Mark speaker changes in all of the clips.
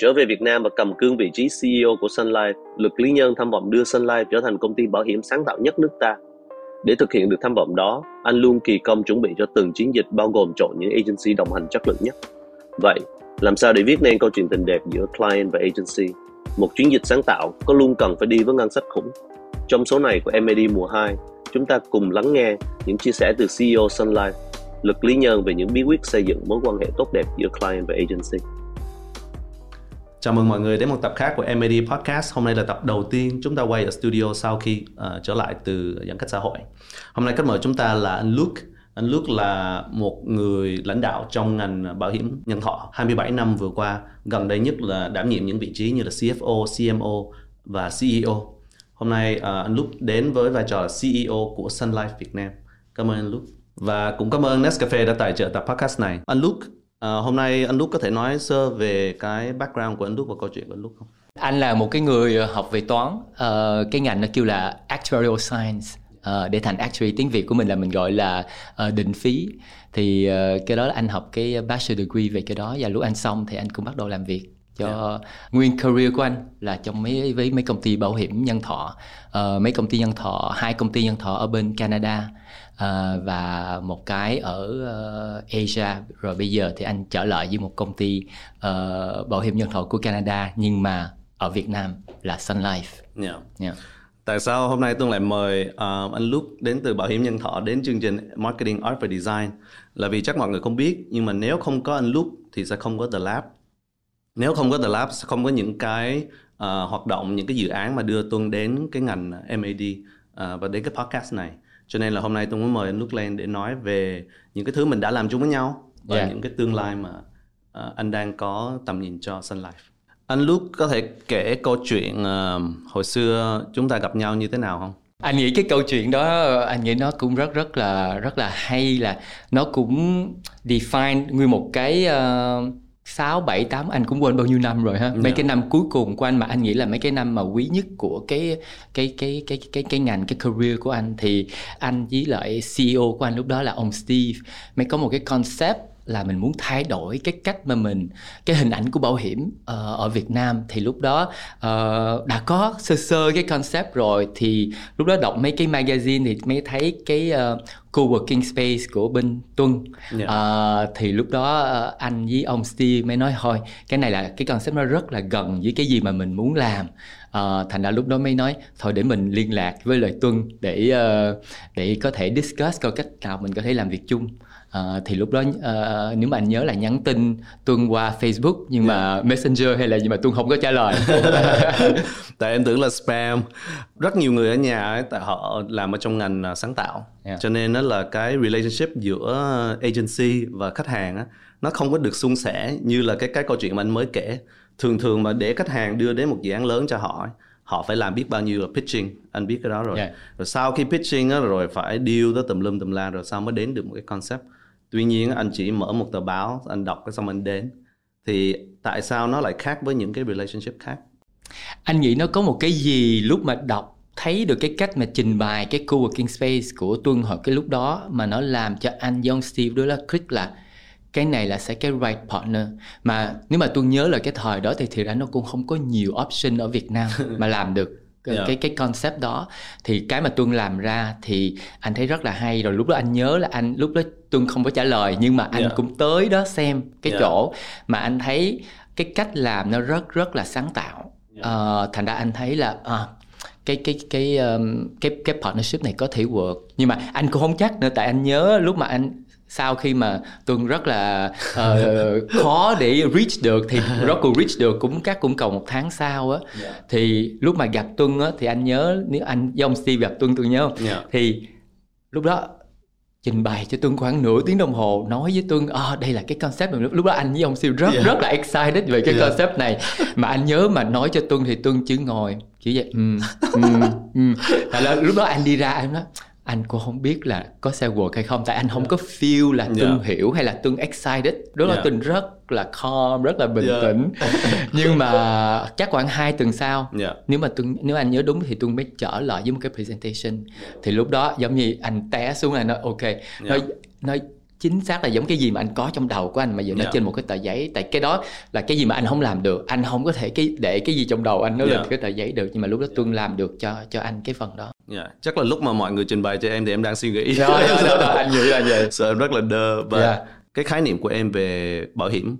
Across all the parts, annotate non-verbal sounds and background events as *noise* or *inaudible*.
Speaker 1: Trở về Việt Nam và cầm cương vị trí CEO của Sun Life, Lực Lý Nhân tham vọng đưa Sun Life trở thành công ty bảo hiểm sáng tạo nhất nước ta. Để thực hiện được tham vọng đó, anh luôn kỳ công chuẩn bị cho từng chiến dịch bao gồm chọn những agency đồng hành chất lượng nhất. Vậy, làm sao để viết nên câu chuyện tình đẹp giữa client và agency? Một chiến dịch sáng tạo có luôn cần phải đi với ngân sách khủng. Trong số này của MAD mùa 2, chúng ta cùng lắng nghe những chia sẻ từ CEO Sun Life, Lực Lý Nhân về những bí quyết xây dựng mối quan hệ tốt đẹp giữa client và agency.
Speaker 2: Chào mừng mọi người đến một tập khác của MAD Podcast. Hôm nay là tập đầu tiên chúng ta quay ở studio sau khi uh, trở lại từ giãn cách xã hội. Hôm nay khách mời chúng ta là anh Luke. Anh Luke là một người lãnh đạo trong ngành bảo hiểm nhân thọ 27 năm vừa qua. Gần đây nhất là đảm nhiệm những vị trí như là CFO, CMO và CEO. Hôm nay uh, anh Luke đến với vai trò là CEO của Sun Life Việt Nam. Cảm ơn anh Luke. Và cũng cảm ơn Nescafe đã tài trợ tập podcast này. Anh Luke À, hôm nay anh đúc có thể nói sơ về cái background của anh đúc và câu chuyện của anh đúc không?
Speaker 3: Anh là một cái người ờ, học về toán, uh, cái ngành nó kêu là actuarial science. Uh, để thành actuary tiếng Việt của mình là mình gọi là uh, định phí thì uh, cái đó là anh học cái bachelor degree về cái đó và lúc anh xong thì anh cũng bắt đầu làm việc cho yeah. nguyên career của anh là trong mấy với mấy công ty bảo hiểm nhân thọ uh, mấy công ty nhân thọ hai công ty nhân thọ ở bên Canada uh, và một cái ở uh, Asia rồi bây giờ thì anh trở lại với một công ty uh, bảo hiểm nhân thọ của Canada nhưng mà ở Việt Nam là Sun Life.
Speaker 2: Yeah. Yeah. Tại sao hôm nay tôi lại mời uh, anh Luke đến từ bảo hiểm nhân thọ đến chương trình Marketing Art và Design là vì chắc mọi người không biết nhưng mà nếu không có anh Luke thì sẽ không có The Lab. Nếu không có The Lab sẽ không có những cái uh, hoạt động, những cái dự án mà đưa Tuân đến cái ngành MAD uh, và đến cái podcast này cho nên là hôm nay tôi muốn mời anh Luke lên để nói về những cái thứ mình đã làm chung với nhau và yeah. những cái tương lai mà uh, anh đang có tầm nhìn cho Sun Life. Anh Luke có thể kể câu chuyện uh, hồi xưa chúng ta gặp nhau như thế nào không?
Speaker 3: Anh nghĩ cái câu chuyện đó anh nghĩ nó cũng rất rất là rất là hay là nó cũng define nguyên một cái uh, 6, 7, 8 anh cũng quên bao nhiêu năm rồi ha. Mấy yeah. cái năm cuối cùng của anh mà anh nghĩ là mấy cái năm mà quý nhất của cái cái cái cái cái cái ngành cái career của anh thì anh với lại CEO của anh lúc đó là ông Steve mới có một cái concept là mình muốn thay đổi cái cách mà mình cái hình ảnh của bảo hiểm uh, ở Việt Nam. Thì lúc đó uh, đã có sơ sơ cái concept rồi. Thì lúc đó đọc mấy cái magazine thì mới thấy cái uh, co-working space của bên Tuân. Yeah. uh, thì lúc đó uh, anh với ông Steve mới nói thôi cái này là cái concept nó rất là gần với cái gì mà mình muốn làm. Uh, thành ra lúc đó mới nói thôi để mình liên lạc với lời Tuân để uh, để có thể discuss coi cách nào mình có thể làm việc chung À, thì lúc đó à, nếu mà anh nhớ là nhắn tin tuân qua Facebook nhưng yeah. mà dạ. Messenger hay là gì mà tuân không có trả lời *laughs*
Speaker 2: tại em tưởng là spam rất nhiều người ở nhà ấy, tại họ làm ở trong ngành sáng tạo yeah. cho nên nó là cái relationship giữa agency và khách hàng á, nó không có được suôn sẻ như là cái cái câu chuyện mà anh mới kể thường thường mà để khách hàng đưa đến một dự án lớn cho họ họ phải làm biết bao nhiêu là pitching anh biết cái đó rồi yeah. rồi sau khi pitching á, rồi phải deal tới tùm lum tùm la rồi sau mới đến được một cái concept tuy nhiên anh chỉ mở một tờ báo anh đọc cái xong anh đến. Thì tại sao nó lại khác với những cái relationship khác?
Speaker 3: Anh nghĩ nó có một cái gì lúc mà đọc thấy được cái cách mà trình bày cái co-working space của Tuân hồi cái lúc đó mà nó làm cho anh John Steve đó là click là cái này là sẽ cái right partner. Mà nếu mà Tuân nhớ là cái thời đó thì thì ra nó cũng không có nhiều option ở Việt Nam *laughs* mà làm được yeah. cái cái concept đó thì cái mà Tuân làm ra thì anh thấy rất là hay rồi lúc đó anh nhớ là anh lúc đó Tuân không có trả lời nhưng mà anh yeah. cũng tới đó xem cái yeah. chỗ mà anh thấy cái cách làm nó rất rất là sáng tạo yeah. uh, thành ra anh thấy là à, cái cái cái um, cái cái partnership này có thể work nhưng mà anh cũng không chắc nữa tại anh nhớ lúc mà anh sau khi mà tuân rất là uh, khó để reach được thì *laughs* rốt cuộc reach được cũng các cũng cầu một tháng sau á yeah. Dạ. thì lúc mà gặp tuân á thì anh nhớ nếu anh với ông steve gặp tuân tôi nhớ không yeah. Dạ. thì lúc đó trình bày cho Tuân khoảng nửa tiếng đồng hồ nói với Tuân à, đây là cái concept mà lúc đó anh với ông siêu rất yeah. rất là excited về cái yeah. concept này mà anh nhớ mà nói cho Tuân thì Tuân chỉ ngồi chỉ vậy um, um. là lúc đó anh đi ra anh nói anh cũng không biết là có sẽ work hay không tại anh không có feel là tuân yeah. hiểu hay là tuân excited đó là yeah. tuân rất là calm rất là bình yeah. tĩnh *laughs* nhưng mà chắc khoảng hai tuần sau yeah. nếu mà tuân nếu anh nhớ đúng thì tuân mới trở lại với một cái presentation thì lúc đó giống như anh té xuống là nói ok yeah. nói nói chính xác là giống cái gì mà anh có trong đầu của anh mà giờ nó yeah. trên một cái tờ giấy tại cái đó là cái gì mà anh không làm được anh không có thể cái để cái gì trong đầu anh nó yeah. lên cái tờ giấy được nhưng mà lúc đó tuân làm được cho cho anh cái phần đó
Speaker 2: yeah. chắc là lúc mà mọi người trình bày cho em thì em đang suy nghĩ
Speaker 3: đó, đó, đó, đó, anh nghĩ là vậy *laughs*
Speaker 2: sợ em rất là đơ và yeah. cái khái niệm của em về bảo hiểm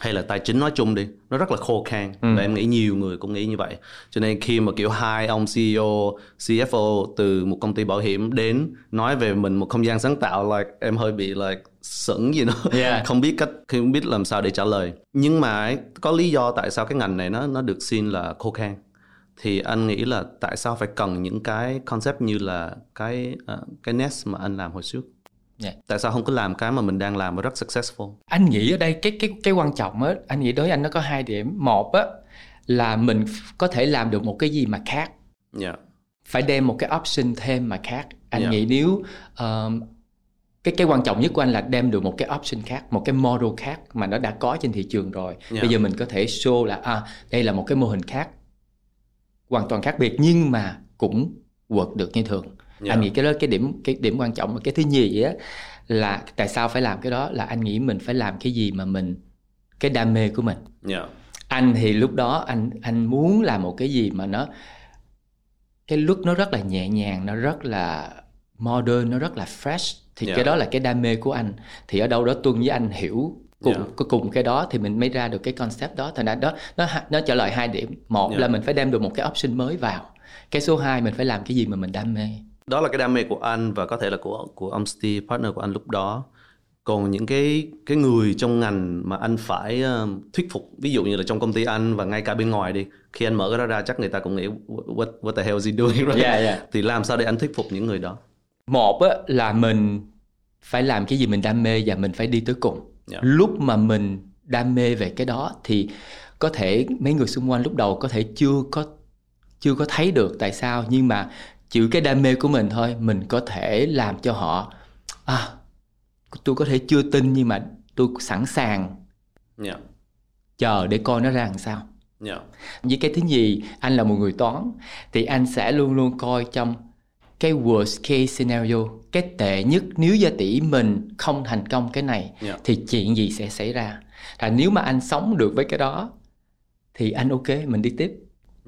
Speaker 2: hay là tài chính nói chung đi nó rất là khô khan. Ừ. và em nghĩ nhiều người cũng nghĩ như vậy. Cho nên khi mà kiểu hai ông CEO CFO từ một công ty bảo hiểm đến nói về mình một không gian sáng tạo like em hơi bị like sững gì đó. *laughs* Yeah. không biết cách không biết làm sao để trả lời. Nhưng mà có lý do tại sao cái ngành này nó nó được xin là khô khan. Thì anh nghĩ là tại sao phải cần những cái concept như là cái uh, cái nest mà anh làm hồi trước Yeah. Dạ. Tại sao không cứ làm cái mà mình đang làm mà rất successful?
Speaker 3: Anh nghĩ ở đây cái cái cái quan trọng á, anh nghĩ đối với anh nó có hai điểm. Một á là mình có thể làm được một cái gì mà khác. Yeah. Dạ. Phải đem một cái option thêm mà khác. Anh yeah. Dạ. nghĩ nếu um, cái cái quan trọng nhất của anh là đem được một cái option khác, một cái model khác mà nó đã có trên thị trường rồi. Yeah. Bây giờ mình có thể show là à đây là một cái mô hình khác hoàn toàn khác biệt nhưng mà cũng work được như thường yeah. anh nghĩ cái đó cái điểm cái điểm quan trọng cái thứ nhì á là tại sao phải làm cái đó là anh nghĩ mình phải làm cái gì mà mình cái đam mê của mình yeah. anh thì lúc đó anh anh muốn làm một cái gì mà nó cái look nó rất là nhẹ nhàng nó rất là modern nó rất là fresh thì yeah. cái đó là cái đam mê của anh thì ở đâu đó tuân với anh hiểu cùng yeah. cùng cái đó thì mình mới ra được cái concept đó thành ra đó nó nó trở lại hai điểm một yeah. là mình phải đem được một cái option mới vào cái số 2 mình phải làm cái gì mà mình đam mê
Speaker 2: đó là cái đam mê của anh và có thể là của của ông Steve partner của anh lúc đó còn những cái cái người trong ngành mà anh phải uh, thuyết phục ví dụ như là trong công ty anh và ngay cả bên ngoài đi khi anh mở cái đó ra chắc người ta cũng nghĩ what what the hell is he doing *laughs* right? yeah, yeah. thì làm sao để anh thuyết phục những người đó
Speaker 3: một á, là mình phải làm cái gì mình đam mê và mình phải đi tới cùng yeah. lúc mà mình đam mê về cái đó thì có thể mấy người xung quanh lúc đầu có thể chưa có chưa có thấy được tại sao nhưng mà chịu cái đam mê của mình thôi mình có thể làm cho họ à tôi có thể chưa tin nhưng mà tôi sẵn sàng yeah. chờ để coi nó ra làm sao yeah. với cái thứ gì anh là một người toán thì anh sẽ luôn luôn coi trong cái worst case scenario cái tệ nhất nếu gia tỷ mình không thành công cái này yeah. thì chuyện gì sẽ xảy ra là nếu mà anh sống được với cái đó thì anh ok mình đi tiếp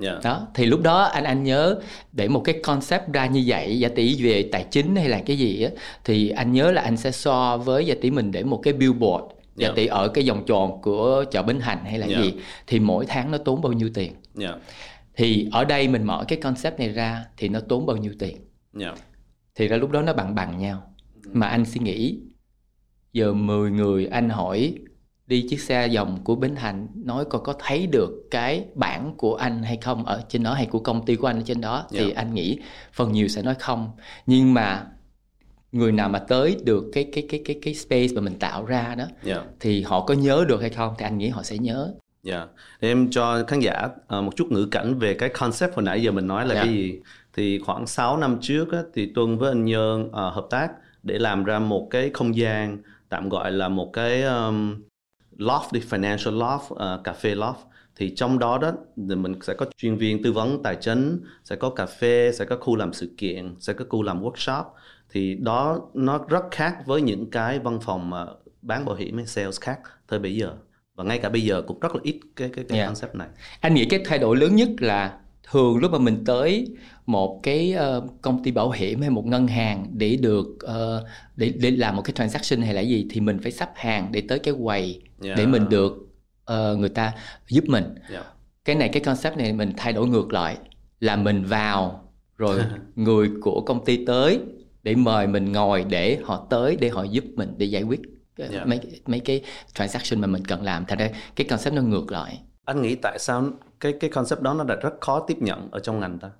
Speaker 3: Yeah. đó thì lúc đó anh anh nhớ để một cái concept ra như vậy giả tỷ về tài chính hay là cái gì á thì anh nhớ là anh sẽ so với giả tỷ mình để một cái billboard giả yeah. tỷ ở cái vòng tròn của chợ Bến Thành hay là yeah. gì thì mỗi tháng nó tốn bao nhiêu tiền yeah. thì ở đây mình mở cái concept này ra thì nó tốn bao nhiêu tiền yeah. thì ra lúc đó nó bằng bằng nhau mà anh suy nghĩ giờ 10 người anh hỏi đi chiếc xe dòng của Bến Thành nói coi có thấy được cái bản của anh hay không ở trên đó hay của công ty của anh ở trên đó yeah. thì dạ. anh nghĩ phần nhiều sẽ nói không nhưng mà người nào mà tới được cái cái cái cái cái space mà mình tạo ra đó yeah. Dạ. thì họ có nhớ được hay không thì anh nghĩ họ sẽ nhớ.
Speaker 2: Dạ. Yeah. Em cho khán giả uh, một chút ngữ cảnh về cái concept hồi nãy giờ mình nói là yeah. Dạ. cái gì. Thì khoảng 6 năm trước á, thì Tuân với anh Nhơn uh, hợp tác để làm ra một cái không gian tạm gọi là một cái um, loft đi financial loft uh, cà phê loft. Thì trong đó đó mình sẽ có chuyên viên tư vấn tài chính sẽ có cà phê sẽ có khu làm sự kiện sẽ có khu làm workshop. Thì đó nó rất khác với những cái văn phòng mà bán bảo hiểm hay sales khác thời bây giờ. Và ngay cả bây giờ cũng rất là ít cái cái, cái yeah. concept này.
Speaker 3: Anh nghĩ cái thay đổi lớn nhất là thường lúc mà mình tới một cái uh, công ty bảo hiểm hay một ngân hàng để được uh, để để làm một cái transaction hay là gì thì mình phải sắp hàng để tới cái quầy yeah. để mình được uh, người ta giúp mình yeah. cái này cái concept này mình thay đổi ngược lại là mình vào rồi *laughs* người của công ty tới để mời mình ngồi để họ tới để họ giúp mình để giải quyết yeah. mấy mấy cái transaction mà mình cần làm thành ra cái concept nó ngược lại
Speaker 2: anh nghĩ tại sao cái cái concept đó nó đã rất khó tiếp nhận ở trong ngành ta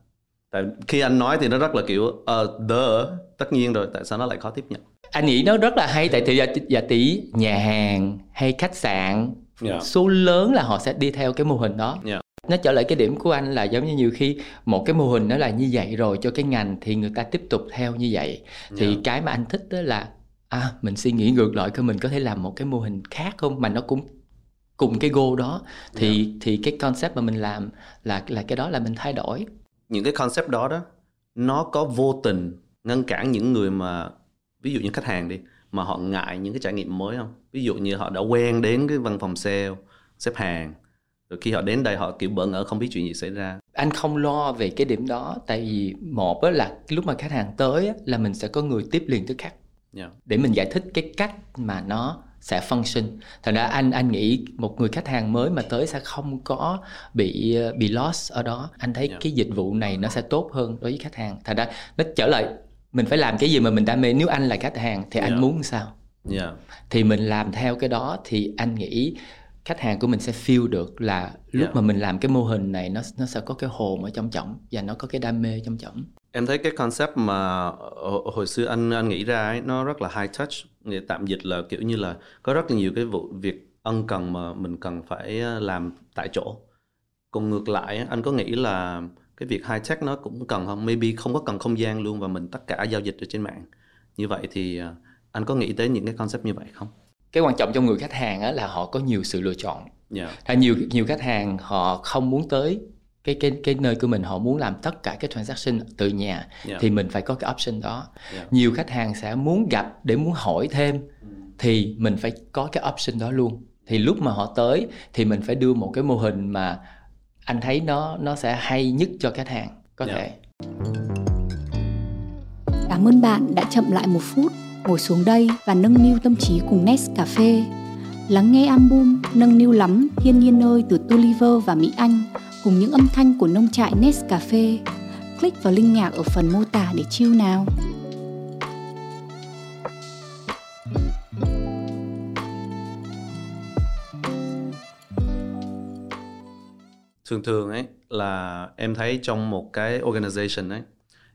Speaker 2: tại khi anh nói thì nó rất là kiểu ờ đỡ tất nhiên rồi tại sao nó lại khó tiếp nhận?
Speaker 3: Anh nghĩ nó rất là hay tại thì giả tỷ nhà hàng hay khách sạn
Speaker 2: Yeah.
Speaker 3: số lớn là họ sẽ đi theo cái mô hình đó.
Speaker 2: Yeah.
Speaker 3: nó trở lại cái điểm của anh là giống như nhiều khi một cái mô hình nó là như vậy rồi cho cái ngành thì người ta tiếp tục theo như vậy. Thì
Speaker 2: Yeah.
Speaker 3: cái mà anh thích đó là à mình suy nghĩ ngược lại coi mình có thể làm một cái mô hình khác không? Mà nó cũng cùng cái goal đó. Thì thì cái concept mà mình làm là là cái đó là mình thay đổi
Speaker 2: những cái concept đó đó nó có vô tình ngăn cản những người mà ví dụ như khách hàng đi mà họ ngại những cái trải nghiệm mới không? Ví dụ như họ đã quen đến cái văn phòng sale xếp hàng rồi khi họ đến đây họ kiểu bỡ ngỡ không biết chuyện gì xảy ra.
Speaker 3: Anh không lo về cái điểm đó tại vì một là lúc mà khách hàng tới là mình sẽ có người tiếp liền tức khắc
Speaker 2: yeah.
Speaker 3: để mình giải thích cái cách mà nó sẽ function thành ra anh anh nghĩ một người khách hàng mới mà tới sẽ không có bị bị lost ở đó anh thấy
Speaker 2: Yeah.
Speaker 3: cái dịch vụ này nó sẽ tốt hơn đối với khách hàng thành ra nó trở lại mình phải làm cái gì mà mình đam mê nếu anh là khách hàng thì anh
Speaker 2: Yeah.
Speaker 3: muốn sao
Speaker 2: Yeah.
Speaker 3: thì mình làm theo cái đó thì anh nghĩ khách hàng của mình sẽ feel được là lúc
Speaker 2: Yeah.
Speaker 3: mà mình làm cái mô hình này nó nó sẽ có cái hồn ở trong trọng và nó có cái đam mê trong trọng
Speaker 2: Em thấy cái concept mà hồi hồi xưa anh anh nghĩ ra ấy, nó rất là high touch, tạm dịch là kiểu như là có rất là nhiều cái vụ việc ân cần mà mình cần phải ờ, làm tại chỗ. Còn ngược lại anh có nghĩ là cái việc high tech nó cũng cần không? Maybe không có cần không gian luôn và mình tất cả giao dịch ở trên mạng. Như vậy thì ờ, anh có nghĩ tới những cái concept như vậy không?
Speaker 3: cái quan trọng trong người khách hàng á, là họ có nhiều sự lựa chọn
Speaker 2: Yeah.
Speaker 3: Thật nhiều nhiều khách hàng họ không muốn tới cái cái cái nơi của mình họ muốn làm tất cả cái transaction từ nhà
Speaker 2: Yeah.
Speaker 3: thì mình phải có cái option đó.
Speaker 2: Yeah.
Speaker 3: Nhiều khách hàng sẽ muốn gặp để muốn hỏi thêm thì mình phải có cái option đó luôn. Thì lúc mà họ tới thì mình phải đưa một cái mô hình mà anh thấy nó nó sẽ hay nhất cho khách hàng có
Speaker 2: Yeah.
Speaker 3: thể.
Speaker 4: Cảm ơn bạn đã chậm lại một phút, ngồi xuống đây và nâng niu tâm trí cùng Nescafe. Lắng nghe album Nâng niu lắm thiên nhiên ơi từ Tulliver và Mỹ Anh cùng những âm thanh của nông trại Nescafe. Click vào link nhạc ở phần mô tả để chill nào.
Speaker 2: thường thường ấy là em thấy trong một cái organization ấy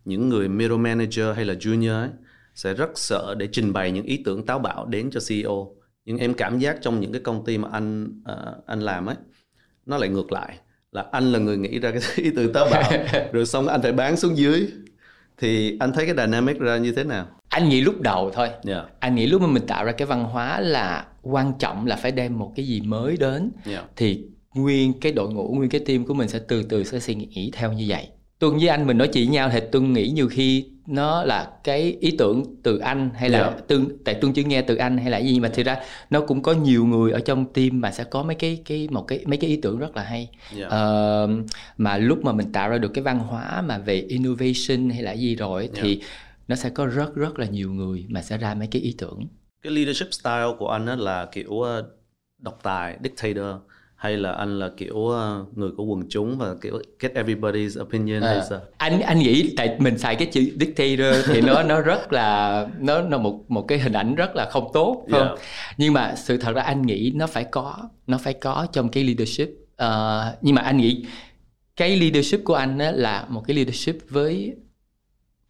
Speaker 2: những người middle manager hay là junior ấy sẽ rất sợ để trình bày những ý tưởng táo bạo đến cho CEO nhưng em cảm giác trong những cái công ty mà anh uh, anh làm ấy nó lại ngược lại là anh là người nghĩ ra cái *laughs* ý tưởng táo bạo *laughs* rồi xong anh phải bán xuống dưới. Thì anh thấy cái dynamic ra như thế nào?
Speaker 3: Anh nghĩ lúc đầu thôi.
Speaker 2: Yeah,
Speaker 3: Anh nghĩ lúc mà mình tạo ra cái văn hóa là quan trọng là phải đem một cái gì mới đến.
Speaker 2: Yeah,
Speaker 3: thì nguyên cái đội ngũ nguyên cái team của mình sẽ từ từ sẽ suy nghĩ theo như vậy. Tuân với anh mình nói chuyện nhau thì tuân nghĩ nhiều khi nó là cái ý tưởng từ anh hay là
Speaker 2: Yeah.
Speaker 3: tương tại tuân chỉ nghe từ anh hay là gì mà thực ra nó cũng có nhiều người ở trong team mà sẽ có mấy cái cái một cái mấy cái ý tưởng rất là hay
Speaker 2: yeah.
Speaker 3: Ờ, mà lúc mà mình tạo ra được cái văn hóa mà về innovation hay là gì rồi ấy, thì nó sẽ có rất rất là nhiều người mà sẽ ra mấy cái ý tưởng
Speaker 2: cái leadership style của anh là kiểu ờ, độc tài dictator hay là anh là kiểu ờ, người của quần chúng và kiểu get everybody's opinion hay
Speaker 3: À,
Speaker 2: sao
Speaker 3: anh anh nghĩ tại mình xài cái chữ dictator thì nó nó rất là nó là một một cái hình ảnh rất là không tốt không?
Speaker 2: Yeah.
Speaker 3: nhưng mà sự thật ra anh nghĩ nó phải có nó phải có trong cái leadership Ờ, nhưng mà anh nghĩ cái leadership của anh á là một cái leadership với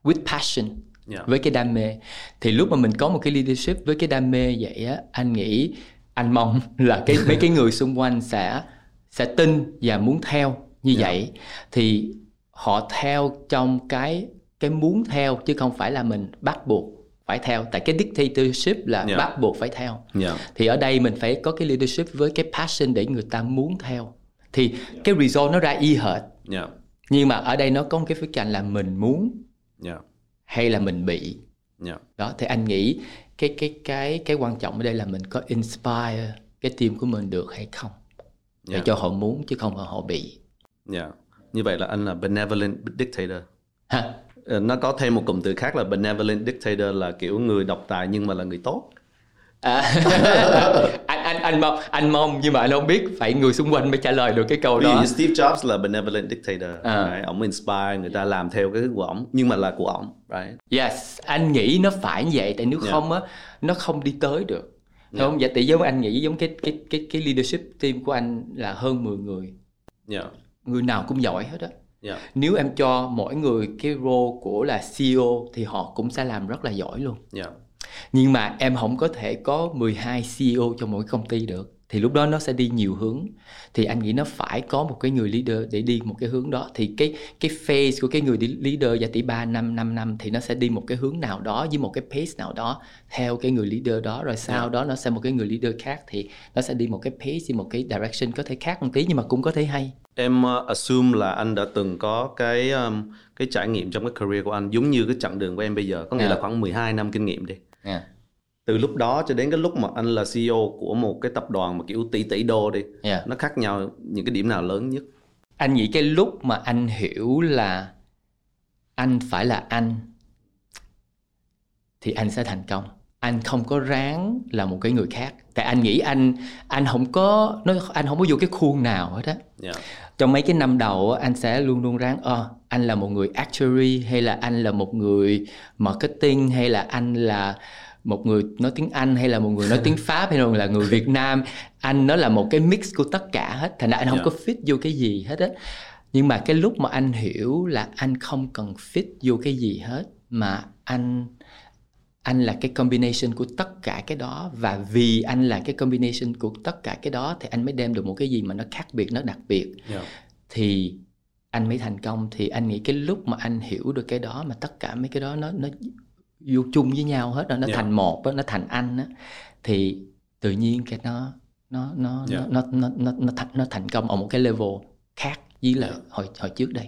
Speaker 3: with passion
Speaker 2: yeah.
Speaker 3: với cái đam mê thì lúc mà mình có một cái leadership với cái đam mê vậy á anh nghĩ anh mong là cái *laughs* mấy cái người xung quanh sẽ sẽ tin và muốn theo như
Speaker 2: Dạ.
Speaker 3: vậy thì họ theo trong cái cái muốn theo chứ không phải là mình bắt buộc phải theo tại cái dictatorship là
Speaker 2: Dạ.
Speaker 3: bắt buộc phải theo
Speaker 2: Yeah.
Speaker 3: thì ở đây mình phải có cái leadership với cái passion để người ta muốn theo thì cái result nó ra y hệt
Speaker 2: Yeah.
Speaker 3: nhưng mà ở đây nó có một cái khía cạnh là mình muốn
Speaker 2: Yeah.
Speaker 3: hay là mình bị
Speaker 2: Yeah.
Speaker 3: đó thì anh nghĩ cái cái cái cái quan trọng ở đây là mình có inspire cái team của mình được hay không? Để
Speaker 2: Yeah.
Speaker 3: cho họ muốn chứ không phải họ bị.
Speaker 2: Yeah. như vậy là anh là benevolent dictator.
Speaker 3: Ha
Speaker 2: Ờ, nó có thêm một cụm từ khác là benevolent dictator là kiểu người độc tài nhưng mà là người tốt
Speaker 3: à, *laughs* anh anh anh mong anh mong nhưng mà anh không biết phải người xung quanh mới trả lời được cái câu
Speaker 2: Ví
Speaker 3: đó
Speaker 2: như Steve Jobs là benevolent dictator,
Speaker 3: À.
Speaker 2: right? ông inspire người ta làm theo cái của ổng nhưng mà là của ổng, right?
Speaker 3: yes anh nghĩ nó phải như vậy tại nếu
Speaker 2: Yeah.
Speaker 3: không á nó không đi tới được
Speaker 2: Yeah.
Speaker 3: không vậy tại giống anh nghĩ giống cái cái cái cái leadership team của anh là hơn 10 người
Speaker 2: Yeah.
Speaker 3: người nào cũng giỏi hết á
Speaker 2: Yeah.
Speaker 3: nếu em cho mỗi người cái role của là CEO thì họ cũng sẽ làm rất là giỏi luôn
Speaker 2: Yeah.
Speaker 3: Nhưng mà em không có thể có 12 CEO cho mỗi công ty được thì lúc đó nó sẽ đi nhiều hướng thì anh nghĩ nó phải có một cái người leader để đi một cái hướng đó thì cái cái phase của cái người đi- leader giả tỷ 3 năm 5 năm thì nó sẽ đi một cái hướng nào đó với một cái pace nào đó theo cái người leader đó rồi sau
Speaker 2: Yeah.
Speaker 3: đó nó sẽ một cái người leader khác thì nó sẽ đi một cái pace với một cái direction có thể khác một tí nhưng mà cũng có thể hay
Speaker 2: Em uh, assume là anh đã từng có cái um, cái trải nghiệm trong cái career của anh giống như cái chặng đường của em bây giờ, có nghĩa
Speaker 3: Yeah.
Speaker 2: là khoảng 12 năm kinh nghiệm đi.
Speaker 3: Yeah.
Speaker 2: Từ lúc đó cho đến cái lúc mà anh là CEO của một cái tập đoàn mà kiểu tỷ tỷ đô đi,
Speaker 3: Yeah.
Speaker 2: nó khác nhau những cái điểm nào lớn nhất?
Speaker 3: anh nghĩ cái lúc mà anh hiểu là anh phải là anh thì anh sẽ thành công anh không có ráng là một cái người khác tại anh nghĩ anh anh không có nó anh không có vô cái khuôn nào hết á
Speaker 2: Yeah.
Speaker 3: Trong mấy cái năm đầu anh sẽ luôn luôn ráng ờ anh là một người actuary hay là anh là một người marketing hay là anh là một người nói tiếng Anh hay là một người nói *laughs* tiếng Pháp hay là người Việt Nam anh nó là một cái mix của tất cả hết thành ra anh không
Speaker 2: Yeah.
Speaker 3: có fit vô cái gì hết á nhưng mà cái lúc mà anh hiểu là anh không cần fit vô cái gì hết mà anh anh là cái combination của tất cả cái đó và vì anh là cái combination của tất cả cái đó thì anh mới đem được một cái gì mà nó khác biệt nó đặc biệt
Speaker 2: Yeah.
Speaker 3: thì anh mới thành công thì anh nghĩ cái lúc mà anh hiểu được cái đó mà tất cả mấy cái đó nó nó vô chung với nhau hết rồi nó
Speaker 2: Yeah.
Speaker 3: thành một á, nó thành anh á thì tự nhiên cái nó nó nó
Speaker 2: Yeah.
Speaker 3: nó nó nó nó thành nó thành công ở một cái level khác với là
Speaker 2: Yeah.
Speaker 3: hồi hồi trước đây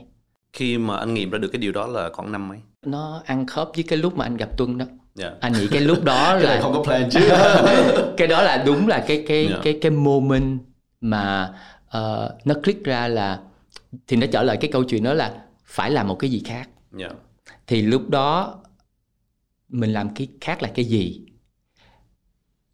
Speaker 2: Khi mà anh nghiệm ra được cái điều đó là khoảng năm mấy?
Speaker 3: nó ăn khớp với cái lúc mà anh gặp Tuân đó
Speaker 2: Yeah.
Speaker 3: anh nghĩ cái lúc đó *laughs*
Speaker 2: Cái
Speaker 3: là
Speaker 2: không có plan chứ. *laughs*
Speaker 3: cái đó là đúng là cái cái
Speaker 2: Yeah.
Speaker 3: cái cái moment mà ờ, nó click ra là thì nó trở lại cái câu chuyện đó là phải làm một cái gì khác
Speaker 2: yeah.
Speaker 3: thì lúc đó mình làm cái khác là cái gì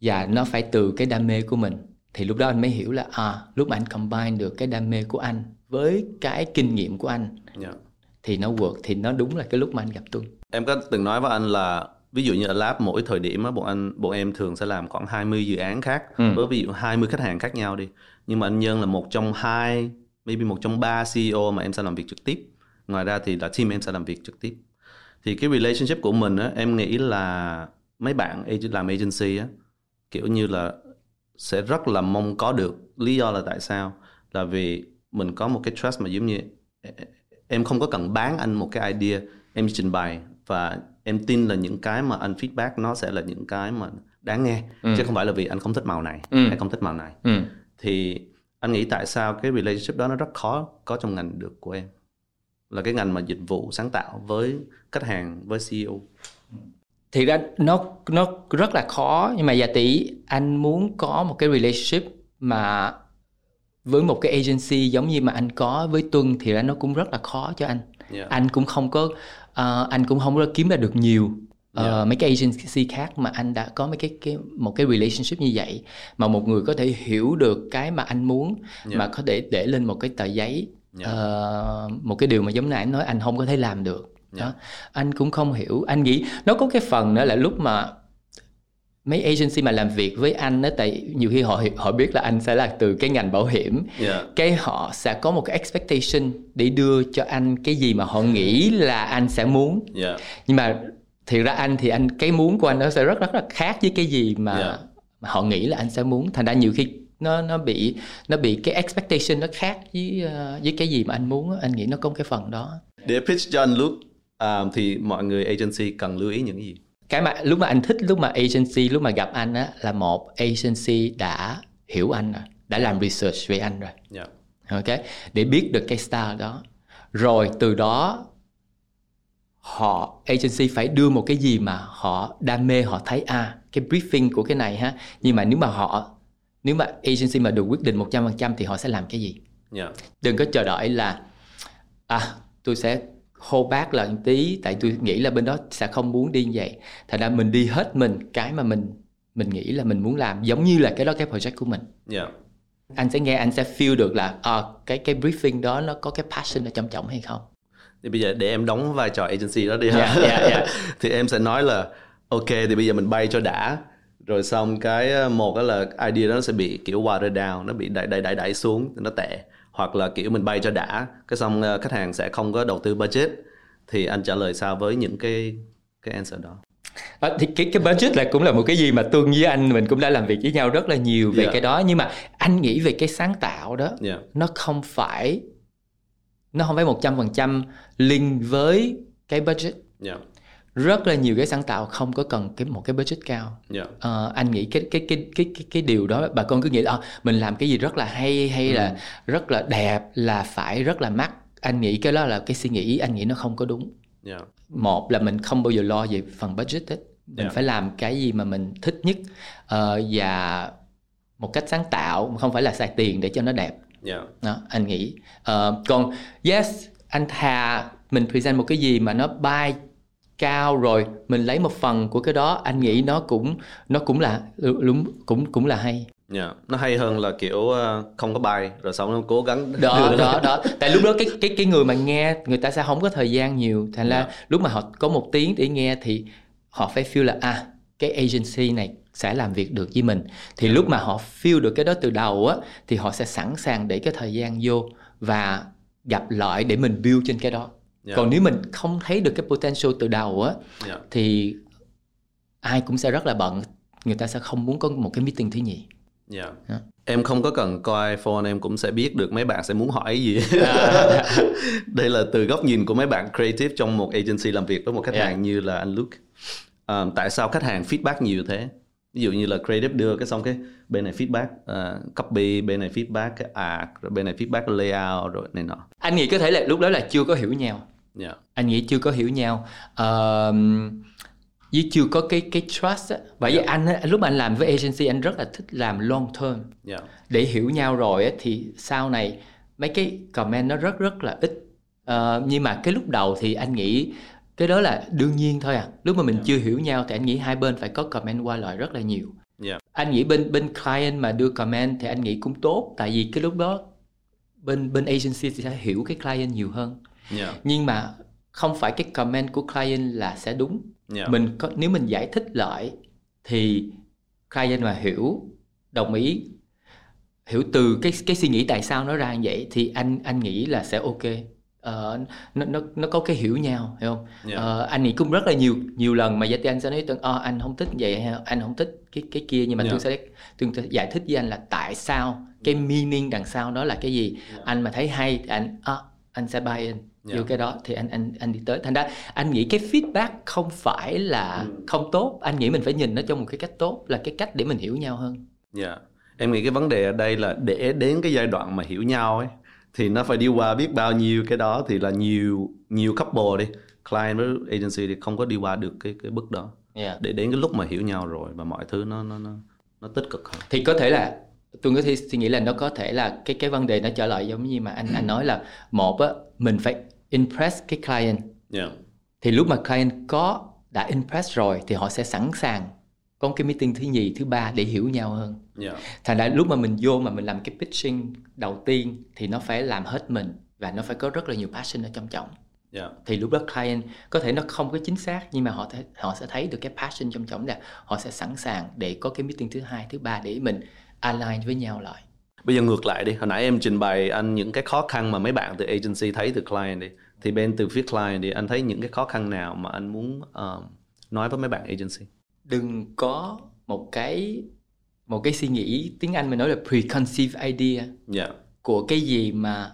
Speaker 3: và nó phải từ cái đam mê của mình thì lúc đó anh mới hiểu là à lúc mà anh combine được cái đam mê của anh với cái kinh nghiệm của anh
Speaker 2: Yeah.
Speaker 3: thì nó work thì nó đúng là cái lúc mà anh gặp Tuân
Speaker 2: Em có từng nói với anh là ví dụ như ở lab mỗi thời điểm á bọn anh bọn em thường sẽ làm khoảng 20 dự án khác
Speaker 3: Ừ.
Speaker 2: với ví dụ 20 khách hàng khác nhau đi. Nhưng mà anh Nhân là một trong hai maybe một trong ba CEO mà em sẽ làm việc trực tiếp. Ngoài ra thì là team em sẽ làm việc trực tiếp. Thì cái relationship của mình á em nghĩ là mấy bạn làm agency á kiểu như là sẽ rất là mong có được lý do là tại sao là vì mình có một cái trust mà giống như em không có cần bán anh một cái idea em trình bày và em tin là những cái mà anh feedback nó sẽ là những cái mà đáng nghe
Speaker 3: Ừ.
Speaker 2: chứ không phải là vì anh không thích màu này
Speaker 3: Ừ.
Speaker 2: hay không thích màu này
Speaker 3: ừ.
Speaker 2: thì anh nghĩ tại sao cái relationship đó nó rất khó có trong ngành được của em là cái ngành mà dịch vụ sáng tạo với khách hàng với CEO
Speaker 3: thì ra nó nó rất là khó nhưng mà giả tỷ anh muốn có một cái relationship mà với một cái agency giống như mà anh có với Tuân thì ra nó cũng rất là khó cho anh
Speaker 2: yeah.
Speaker 3: anh cũng không có ờ, anh cũng không có kiếm ra được nhiều ờ,
Speaker 2: Yeah.
Speaker 3: mấy cái agency khác mà anh đã có mấy cái cái một cái relationship như vậy mà một người có thể hiểu được cái mà anh muốn
Speaker 2: Yeah.
Speaker 3: mà có thể để lên một cái tờ giấy
Speaker 2: Yeah.
Speaker 3: ờ, một cái điều mà giống nãy anh nói anh không có thể làm được đó
Speaker 2: Yeah.
Speaker 3: anh cũng không hiểu anh nghĩ nó có cái phần nữa là lúc mà mấy agency mà làm việc với anh á tại nhiều khi họ họ biết là anh sẽ là từ cái ngành bảo hiểm
Speaker 2: Yeah.
Speaker 3: cái họ sẽ có một cái expectation để đưa cho anh cái gì mà họ nghĩ là anh sẽ muốn
Speaker 2: Yeah.
Speaker 3: nhưng mà thiệt ra anh thì anh cái muốn của anh nó sẽ rất rất là khác với cái gì mà,
Speaker 2: Yeah.
Speaker 3: mà họ nghĩ là anh sẽ muốn thành ra nhiều khi nó nó bị nó bị cái expectation nó khác với ờ, với cái gì mà anh muốn anh nghĩ nó có cái phần đó
Speaker 2: để pitch cho anh Luke à, thì mọi người agency cần lưu ý những gì
Speaker 3: cái mà lúc mà anh thích lúc mà agency lúc mà gặp anh á là một agency đã hiểu anh rồi đã làm research về anh rồi
Speaker 2: yeah.
Speaker 3: ok để biết được cái style đó rồi từ đó họ agency phải đưa một cái gì mà họ đam mê họ thấy à cái briefing của cái này ha nhưng mà nếu mà họ nếu mà agency mà được quyết định 100% thì họ sẽ làm cái gì
Speaker 2: Yeah.
Speaker 3: đừng có chờ đợi là à tôi sẽ hold back lại một tí tại tôi nghĩ là bên đó sẽ không muốn đi như vậy thành ra mình đi hết mình cái mà mình mình nghĩ là mình muốn làm giống như là cái đó cái project của mình
Speaker 2: Yeah.
Speaker 3: anh sẽ nghe anh sẽ feel được là à, cái cái briefing đó nó có cái passion ở trong trọng hay không
Speaker 2: Thì bây giờ để em đóng vai trò agency đó đi ha.
Speaker 3: Yeah, yeah, yeah.
Speaker 2: thì em sẽ nói là ok thì bây giờ mình bay cho đã rồi xong cái ờ, một đó là idea đó nó sẽ bị kiểu water down nó bị đẩy đẩy đẩy đẩy xuống nó tệ hoặc là kiểu mình bay cho đã cái xong uh, khách hàng sẽ không có đầu tư budget thì anh trả lời sao với những cái cái answer đó?
Speaker 3: À, thì cái cái budget là cũng là một cái gì mà tôi với anh mình cũng đã làm việc với nhau rất là nhiều về
Speaker 2: Yeah.
Speaker 3: cái đó. Nhưng mà anh nghĩ về cái sáng tạo đó
Speaker 2: yeah
Speaker 3: nó không phải nó không phải một trăm phần trăm link với cái budget.
Speaker 2: Yeah
Speaker 3: rất là nhiều cái sáng tạo không có cần cái một cái budget cao.
Speaker 2: Yeah
Speaker 3: Ờ, anh nghĩ cái cái cái cái cái cái điều đó bà con cứ nghĩ là "Ờ, mình làm cái gì rất là hay hay là rất là đẹp là phải rất là mắc. Anh nghĩ cái đó là cái suy nghĩ anh nghĩ nó không có đúng.
Speaker 2: Yeah
Speaker 3: một là mình không bao giờ lo về phần budget hết. Mình
Speaker 2: Yeah.
Speaker 3: phải làm cái gì mà mình thích nhất. Ờ, và một cách sáng tạo không phải là xài tiền để cho nó đẹp.
Speaker 2: Yeah
Speaker 3: đó, anh nghĩ. Ờ, còn yes anh thà mình present một cái gì mà nó bay cao rồi mình lấy một phần của cái đó anh nghĩ nó cũng nó cũng là đúng cũng cũng là hay.
Speaker 2: Yeah nó hay hơn là kiểu uh, không có bài rồi xong nó cố gắng
Speaker 3: đó đó đó. Tại lúc đó cái cái cái người mà nghe người ta sẽ không có thời gian nhiều. Thành ra
Speaker 2: Yeah.
Speaker 3: lúc mà họ có một tiếng để nghe thì họ phải feel là à cái agency này sẽ làm việc được với mình. Thì lúc mà họ feel được cái đó từ đầu á thì họ sẽ sẵn sàng để cái thời gian vô và gặp lại để mình build trên cái đó
Speaker 2: Yeah.
Speaker 3: còn nếu mình không thấy được cái potential từ đầu á
Speaker 2: yeah
Speaker 3: thì ai cũng sẽ rất là bận người ta sẽ không muốn có một cái meeting thứ nhì
Speaker 2: Yeah.
Speaker 3: Yeah.
Speaker 2: Em không có cần coi phone em cũng sẽ biết được mấy bạn sẽ muốn hỏi gì. *laughs* Đây là từ góc nhìn của mấy bạn creative trong một agency làm việc với một khách
Speaker 3: Yeah.
Speaker 2: hàng như là anh Luke. À, tại sao khách hàng feedback nhiều thế? Ví dụ như là creative đưa cái xong cái bên này feedback uh, copy, bên này feedback cái art, rồi bên này feedback layout rồi này nọ.
Speaker 3: anh nghĩ có thể là lúc đó là chưa có hiểu nhau
Speaker 2: Yeah.
Speaker 3: anh nghĩ chưa có hiểu nhau. Với chưa có cái cái trust á. Bởi vì
Speaker 2: Yeah.
Speaker 3: anh lúc mà anh làm với agency anh rất là thích làm long term.
Speaker 2: Yeah.
Speaker 3: để hiểu nhau rồi á, thì sau này mấy cái comment nó rất rất là ít. Ờ, nhưng mà cái lúc đầu thì anh nghĩ cái đó là đương nhiên thôi à. Lúc mà mình chưa hiểu nhau thì anh nghĩ hai bên phải có comment qua lại rất là nhiều.
Speaker 2: Yeah.
Speaker 3: anh nghĩ bên bên client mà đưa comment thì anh nghĩ cũng tốt. Tại vì cái lúc đó bên bên agency thì sẽ hiểu cái client nhiều hơn
Speaker 2: Yeah.
Speaker 3: nhưng mà không phải cái comment của client là sẽ đúng
Speaker 2: Yeah.
Speaker 3: mình có nếu mình giải thích lại thì client mà hiểu đồng ý hiểu từ cái cái suy nghĩ tại sao nó ra như vậy thì anh anh nghĩ là sẽ ok Ờ, nó nó nó có cái hiểu nhau hiểu không
Speaker 2: Yeah.
Speaker 3: Ờ, anh nghĩ cũng rất là nhiều nhiều lần mà thì anh sẽ nói tôi ờ, anh không thích vậy anh không thích cái cái kia nhưng mà
Speaker 2: Yeah.
Speaker 3: tôi sẽ tôi giải thích với anh là tại sao cái meaning đằng sau đó là cái gì anh mà thấy hay thì anh à, anh sẽ buy in vô
Speaker 2: Yeah.
Speaker 3: cái đó thì anh anh anh đi tới thành ra anh nghĩ cái feedback không phải là
Speaker 2: Ừ.
Speaker 3: không tốt anh nghĩ mình phải nhìn nó trong một cái cách tốt là cái cách để mình hiểu nhau hơn
Speaker 2: Yeah. Em nghĩ cái vấn đề ở đây là để đến cái giai đoạn mà hiểu nhau ấy thì nó phải đi qua biết bao nhiêu cái đó thì là nhiều nhiều couple đi client với agency thì không có đi qua được cái cái bước đó
Speaker 3: yeah.
Speaker 2: để đến cái lúc mà hiểu nhau rồi và mọi thứ nó nó nó nó tích cực hơn.
Speaker 3: thì có thể là tôi có thể suy nghĩ là nó có thể là cái cái vấn đề nó trở lại giống như mà anh anh nói là một á mình phải impress cái client
Speaker 2: Yeah.
Speaker 3: thì lúc mà client có đã impress rồi thì họ sẽ sẵn sàng có cái meeting thứ nhì thứ ba để hiểu nhau hơn
Speaker 2: Yeah.
Speaker 3: thành ra lúc mà mình vô mà mình làm cái pitching đầu tiên thì nó phải làm hết mình và nó phải có rất là nhiều passion ở trong trọng
Speaker 2: Yeah.
Speaker 3: thì lúc đó client có thể nó không có chính xác nhưng mà họ thể, họ sẽ thấy được cái passion trong trọng là họ sẽ sẵn sàng để có cái meeting thứ hai thứ ba để mình align với nhau lại
Speaker 2: Bây giờ ngược lại đi, hồi nãy em trình bày anh những cái khó khăn mà mấy bạn từ agency thấy từ client đi. Thì bên từ phía client thì anh thấy những cái khó khăn nào mà anh muốn um, nói với mấy bạn agency?
Speaker 3: đừng có một cái một cái suy nghĩ tiếng Anh mình nói là preconceived idea
Speaker 2: Yeah.
Speaker 3: của cái gì mà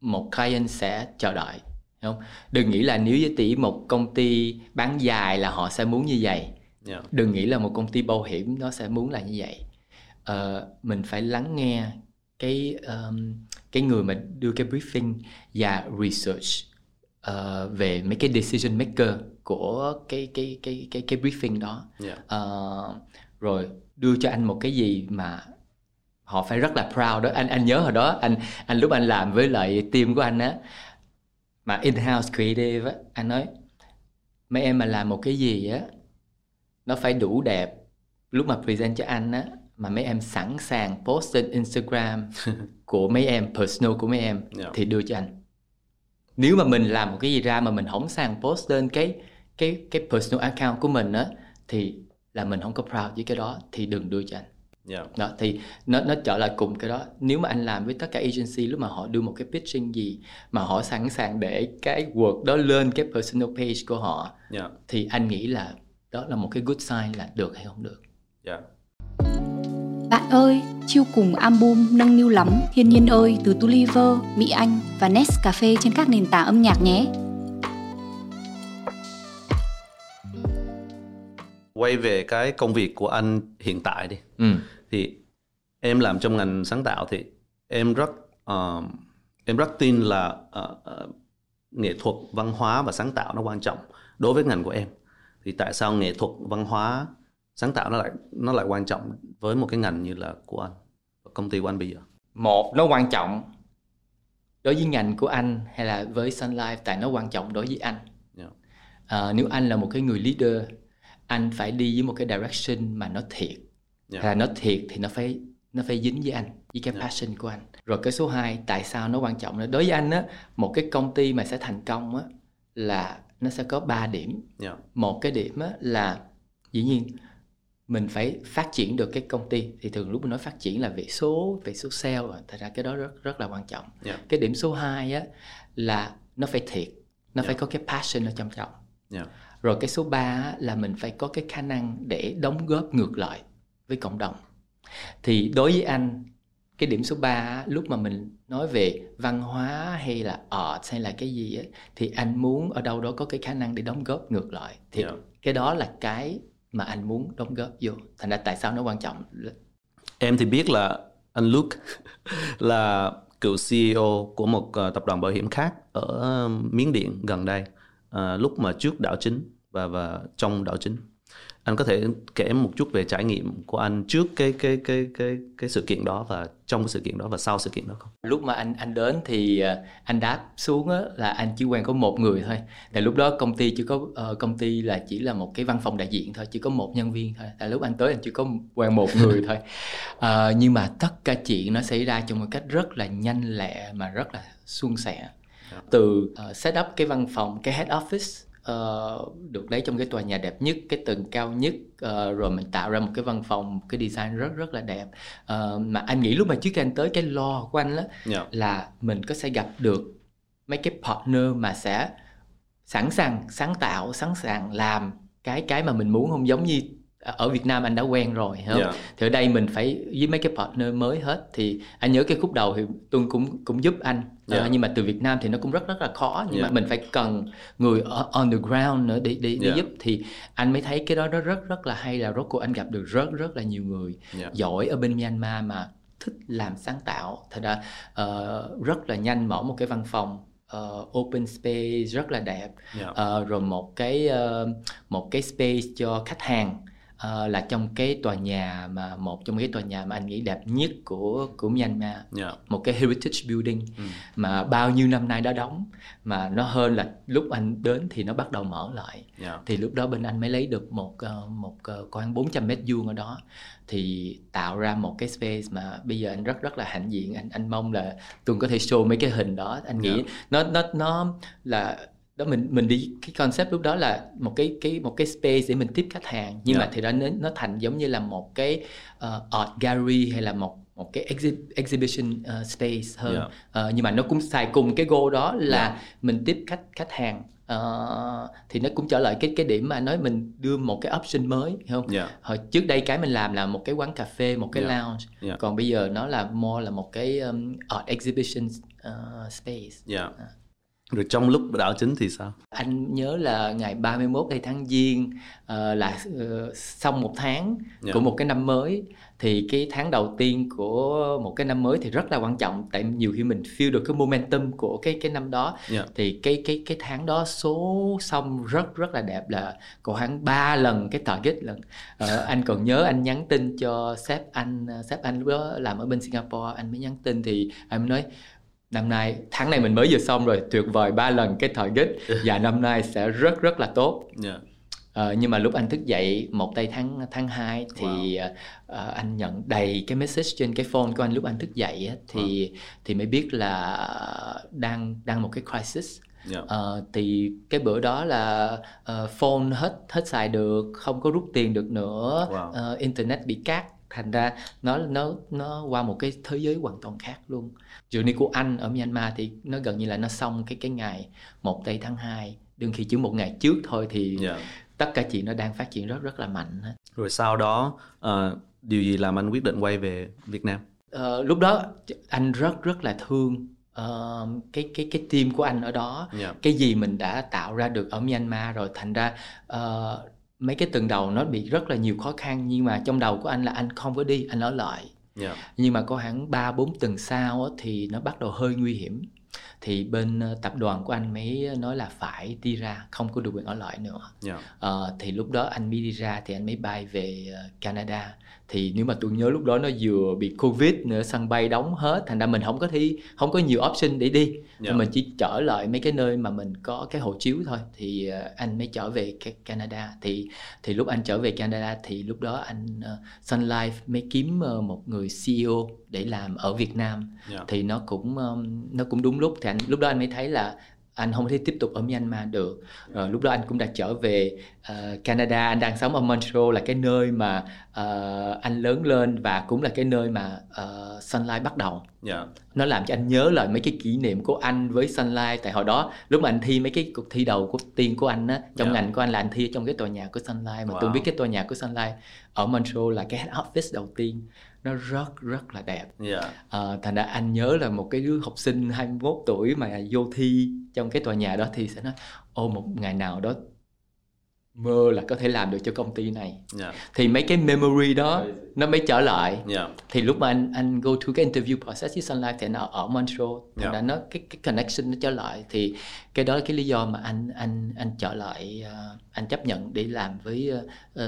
Speaker 3: một client sẽ chờ đợi hiểu không đừng nghĩ là nếu với tỷ một công ty bán dài là họ sẽ muốn như vậy
Speaker 2: Yeah.
Speaker 3: đừng nghĩ là một công ty bảo hiểm nó sẽ muốn là như vậy Ờ, mình phải lắng nghe cái um, cái người mà đưa cái briefing và research ờ, về mấy cái decision maker của cái cái cái cái cái briefing đó.
Speaker 2: Yeah.
Speaker 3: Ờ, rồi đưa cho anh một cái gì mà họ phải rất là proud đó. Anh anh nhớ hồi đó anh anh lúc anh làm với lại team của anh á mà in-house creative á anh nói mấy em mà làm một cái gì á nó phải đủ đẹp. Lúc mà present cho anh á mà mấy em sẵn sàng post trên Instagram *laughs* của mấy em personal của mấy em
Speaker 2: Yeah.
Speaker 3: thì đưa cho anh nếu mà mình làm một cái gì ra mà mình không sàng post lên cái cái cái personal account của mình á thì là mình không có proud với cái đó thì đừng đưa cho anh
Speaker 2: Yeah.
Speaker 3: đó thì nó nó trở lại cùng cái đó nếu mà anh làm với tất cả agency lúc mà họ đưa một cái pitching gì mà họ sẵn sàng để cái word đó lên cái personal page của họ
Speaker 2: Yeah.
Speaker 3: thì anh nghĩ là đó là một cái good sign là được hay không được
Speaker 2: Yeah.
Speaker 4: Bạn ơi, chiêu cùng album Nâng niu lắm, Thiên nhiên ơi từ Tuliver, Mỹ Anh và Nescafe trên các nền tảng âm nhạc nhé.
Speaker 2: Quay về cái công việc của anh hiện tại đi.
Speaker 3: ừ.
Speaker 2: thì em làm trong ngành sáng tạo thì em rất ờ, em rất tin là ờ, ờ, nghệ thuật văn hóa và sáng tạo nó quan trọng đối với ngành của em thì tại sao nghệ thuật văn hóa sáng tạo nó lại nó lại quan trọng với một cái ngành như là của anh công ty của anh bây giờ
Speaker 3: một nó quan trọng đối với ngành của anh hay là với Sun Life tại nó quan trọng đối với anh
Speaker 2: Yeah.
Speaker 3: Ờ, nếu anh là một cái người leader anh phải đi với một cái direction mà nó thiệt
Speaker 2: Yeah.
Speaker 3: là nó thiệt thì nó phải nó phải dính với anh với cái
Speaker 2: Yeah.
Speaker 3: passion của anh rồi cái số 2 tại sao nó quan trọng nữa đối với anh á một cái công ty mà sẽ thành công á là nó sẽ có 3 điểm
Speaker 2: Yeah.
Speaker 3: một cái điểm á là dĩ nhiên mình phải phát triển được cái công ty thì thường lúc mình nói phát triển là về số về số sale rồi thật ra cái đó rất rất là quan trọng
Speaker 2: Yeah.
Speaker 3: cái điểm số 2 á là nó phải thiệt nó phải
Speaker 2: Yeah.
Speaker 3: có cái passion ở trong trọng
Speaker 2: Yeah.
Speaker 3: rồi cái số 3 á, là mình phải có cái khả năng để đóng góp ngược lại với cộng đồng thì đối với anh cái điểm số 3 á, lúc mà mình nói về văn hóa hay là art hay là cái gì á, thì anh muốn ở đâu đó có cái khả năng để đóng góp ngược lại thì
Speaker 2: Yeah.
Speaker 3: cái đó là cái mà anh muốn đóng góp vô thành ra tại sao nó quan trọng
Speaker 2: Em thì biết là anh Luke *laughs* là cựu CEO của một ờ, tập đoàn bảo hiểm khác ở Miến Điện gần đây à, lúc mà trước đảo chính và và trong đảo chính. Anh có thể kể một chút về trải nghiệm của anh trước cái cái cái cái cái sự kiện đó và trong cái sự kiện đó và sau sự kiện đó không?
Speaker 3: lúc mà anh anh đến thì à, anh đáp xuống á, là anh chỉ quen có một người thôi. Tại lúc đó công ty chỉ có ờ, công ty là chỉ là một cái văn phòng đại diện thôi chỉ có một nhân viên thôi. Tại lúc anh tới anh chỉ có quen một người *laughs* thôi. Ờ, nhưng mà tất cả chuyện nó xảy ra trong một cách rất là nhanh lẹ mà rất là suôn sẻ. Từ ờ, set up cái văn phòng cái head office ờ, được lấy trong cái tòa nhà đẹp nhất cái tầng cao nhất ờ, rồi mình tạo ra một cái văn phòng một cái design rất rất là đẹp Ờ, mà anh nghĩ lúc mà trước khi anh tới cái lo của anh á
Speaker 2: Yeah.
Speaker 3: là mình có sẽ gặp được mấy cái partner mà sẽ sẵn sàng sáng tạo sẵn sàng làm cái cái mà mình muốn không giống như ở Việt Nam anh đã quen rồi không?
Speaker 2: Yeah.
Speaker 3: thì ở đây mình phải với mấy cái partner mới hết thì anh nhớ cái khúc đầu thì tôi cũng cũng giúp anh Ờ,
Speaker 2: Yeah.
Speaker 3: nhưng mà từ Việt Nam thì nó cũng rất rất là khó nhưng
Speaker 2: Yeah.
Speaker 3: mà mình phải cần người ở on the ground nữa để để, để
Speaker 2: Yeah.
Speaker 3: giúp thì anh mới thấy cái đó nó rất rất là hay là rốt cuộc anh gặp được rất rất là nhiều người
Speaker 2: Yeah.
Speaker 3: giỏi ở bên Myanmar mà thích làm sáng tạo thật ra ờ, rất là nhanh mở một cái văn phòng ờ, open space rất là đẹp
Speaker 2: Yeah.
Speaker 3: Ờ, rồi một cái ờ, một cái space cho khách hàng ờ, là trong cái tòa nhà mà một trong cái tòa nhà mà anh nghĩ đẹp nhất của của Myanmar
Speaker 2: Yeah.
Speaker 3: một cái heritage building
Speaker 2: Ừ.
Speaker 3: mà bao nhiêu năm nay đã đóng mà nó hơn là lúc anh đến thì nó bắt đầu mở lại
Speaker 2: Yeah.
Speaker 3: thì lúc đó bên anh mới lấy được một ờ, một ờ, khoảng 400 mét vuông ở đó thì tạo ra một cái space mà bây giờ anh rất rất là hãnh diện anh anh mong là tuần có thể show mấy cái hình đó anh nghĩ
Speaker 2: Yeah.
Speaker 3: nó nó nó là đó mình mình đi cái concept lúc đó là một cái cái một cái space để mình tiếp khách hàng nhưng
Speaker 2: Yeah.
Speaker 3: mà thì đó nó, nó thành giống như là một cái ờ, art gallery hay là một một cái exhi- exhibition ờ, space hơn
Speaker 2: Yeah.
Speaker 3: Ờ, nhưng mà nó cũng xài cùng cái goal đó là
Speaker 2: Yeah.
Speaker 3: mình tiếp khách khách hàng Ờ, thì nó cũng trở lại cái cái điểm mà nói mình đưa một cái option mới không
Speaker 2: Yeah.
Speaker 3: hồi trước đây cái mình làm là một cái quán cà phê một cái
Speaker 2: Yeah.
Speaker 3: lounge
Speaker 2: Yeah.
Speaker 3: còn bây giờ nó là more là một cái um, art exhibition uh, space
Speaker 2: Yeah. Rồi trong lúc đảo chính thì sao?
Speaker 3: anh nhớ là ngày 31 đây tháng giêng ờ, là ờ, xong một tháng
Speaker 2: Yeah.
Speaker 3: của một cái năm mới thì cái tháng đầu tiên của một cái năm mới thì rất là quan trọng tại nhiều khi mình feel được cái momentum của cái cái năm đó
Speaker 2: Yeah.
Speaker 3: thì cái cái cái tháng đó số xong rất rất là đẹp là có khoảng 3 lần cái target lần Ờ, *laughs* anh còn nhớ anh nhắn tin cho sếp anh sếp anh lúc đó làm ở bên Singapore anh mới nhắn tin thì anh nói năm nay tháng này mình mới vừa xong rồi tuyệt vời ba lần cái target và năm nay sẽ rất rất là tốt.
Speaker 2: Yeah.
Speaker 3: Ờ, nhưng mà lúc anh thức dậy một tây tháng tháng 2 thì ờ, ờ, anh nhận đầy cái message trên cái phone của anh lúc anh thức dậy á, thì thì mới biết là đang đang một cái crisis.
Speaker 2: Yeah.
Speaker 3: Ờ, thì cái bữa đó là ờ, phone hết hết xài được không có rút tiền được nữa.
Speaker 2: Wow.
Speaker 3: ờ, internet bị cắt thành ra nó nó nó qua một cái thế giới hoàn toàn khác luôn. Journey của anh ở Myanmar thì nó gần như là nó xong cái cái ngày một tây tháng 2 đương khi chỉ một ngày trước thôi thì
Speaker 2: Dạ.
Speaker 3: tất cả chuyện nó đang phát triển rất rất là mạnh
Speaker 2: rồi sau đó ờ, điều gì làm anh quyết định quay về Việt Nam?
Speaker 3: Ờ, lúc đó anh rất rất là thương ờ, cái cái cái team của anh ở đó.
Speaker 2: Dạ.
Speaker 3: cái gì mình đã tạo ra được ở Myanmar rồi thành ra ờ, mấy cái tuần đầu nó bị rất là nhiều khó khăn nhưng mà trong đầu của anh là anh không có đi anh ở lại
Speaker 2: Dạ.
Speaker 3: nhưng mà có hẳn 3 4 tuần sau thì nó bắt đầu hơi nguy hiểm thì bên ờ, tập đoàn của anh mới nói là phải đi ra không có được quyền ở lại nữa
Speaker 2: Dạ.
Speaker 3: Ờ, thì lúc đó anh mới đi ra thì anh mới bay về ờ, Canada thì nếu mà tôi nhớ lúc đó nó vừa bị covid nữa sân bay đóng hết thành ra mình không có thi không có nhiều option để đi
Speaker 2: Dạ.
Speaker 3: mình chỉ trở lại mấy cái nơi mà mình có cái hộ chiếu thôi thì ờ, anh mới trở về Canada thì thì lúc anh trở về Canada thì lúc đó anh uh, Sun Life mới kiếm ờ, một người CEO để làm ở Việt Nam
Speaker 2: Dạ.
Speaker 3: thì nó cũng um, nó cũng đúng lúc thì anh lúc đó anh mới thấy là anh không thể tiếp tục ở Myanmar được Rồi lúc đó anh cũng đã trở về ờ, Canada anh đang sống ở Montreal là cái nơi mà ờ, anh lớn lên và cũng là cái nơi mà uh, Sunlight bắt đầu
Speaker 2: Dạ.
Speaker 3: nó làm cho anh nhớ lại mấy cái kỷ niệm của anh với Sunlight tại hồi đó lúc mà anh thi mấy cái cuộc thi đầu của tiên của anh á trong
Speaker 2: Dạ.
Speaker 3: ngành của anh là anh thi trong cái tòa nhà của Sunlight mà
Speaker 2: Wow.
Speaker 3: tôi biết cái tòa nhà của Sunlight ở Montreal là cái head office đầu tiên nó rất rất là đẹp
Speaker 2: Dạ.
Speaker 3: Ờ, thành ra anh nhớ là một cái đứa học sinh 21 tuổi mà vô thi trong cái tòa nhà đó thì sẽ nói ô một ngày nào đó mơ là có thể làm được cho công ty này
Speaker 2: Dạ.
Speaker 3: thì mấy cái memory đó nó mới trở lại
Speaker 2: Dạ.
Speaker 3: thì lúc mà anh anh go through cái interview process với Sun Life thì nó ở Montreal thành
Speaker 2: Yeah.
Speaker 3: ra nó cái cái connection nó trở lại thì cái đó là cái lý do mà anh anh anh trở lại ờ, anh chấp nhận để làm với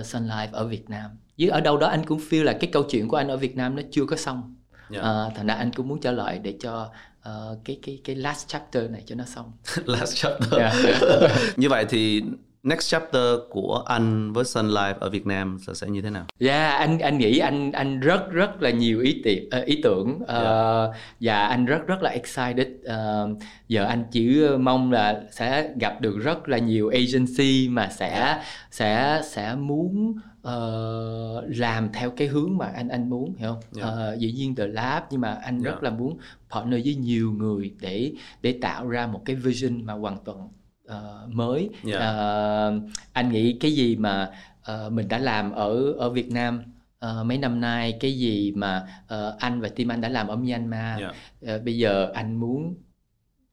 Speaker 3: uh, Sun Life ở Việt Nam với ở đâu đó anh cũng feel là cái câu chuyện của anh ở Việt Nam nó chưa có xong
Speaker 2: Dạ.
Speaker 3: Ờ, thành ra anh cũng muốn trở lại để cho ờ, cái cái cái last chapter này cho nó xong *laughs*
Speaker 2: Last chapter.
Speaker 3: Yeah. *laughs*
Speaker 2: Như vậy thì next chapter của anh với Sun Life ở Việt Nam sẽ sẽ như thế nào?
Speaker 3: Yeah, anh anh nghĩ anh anh rất rất là nhiều ý tiện ờ, ý tưởng ờ, và anh rất rất là excited. Ờ, giờ anh chỉ mong là sẽ gặp được rất là nhiều agency mà sẽ sẽ sẽ muốn ờ, làm theo cái hướng mà anh anh muốn hiểu không?
Speaker 2: Yeah.
Speaker 3: Ờ, dĩ nhiên The Lab nhưng mà anh rất
Speaker 2: Yeah.
Speaker 3: là muốn partner với nhiều người để để tạo ra một cái vision mà hoàn toàn ờ, mới.
Speaker 2: Yeah.
Speaker 3: Ờ, anh nghĩ cái gì mà ờ, mình đã làm ở ở Việt Nam ờ, mấy năm nay cái gì mà ờ, anh và team anh đã làm ở Myanmar
Speaker 2: Dạ.
Speaker 3: ờ, bây giờ anh muốn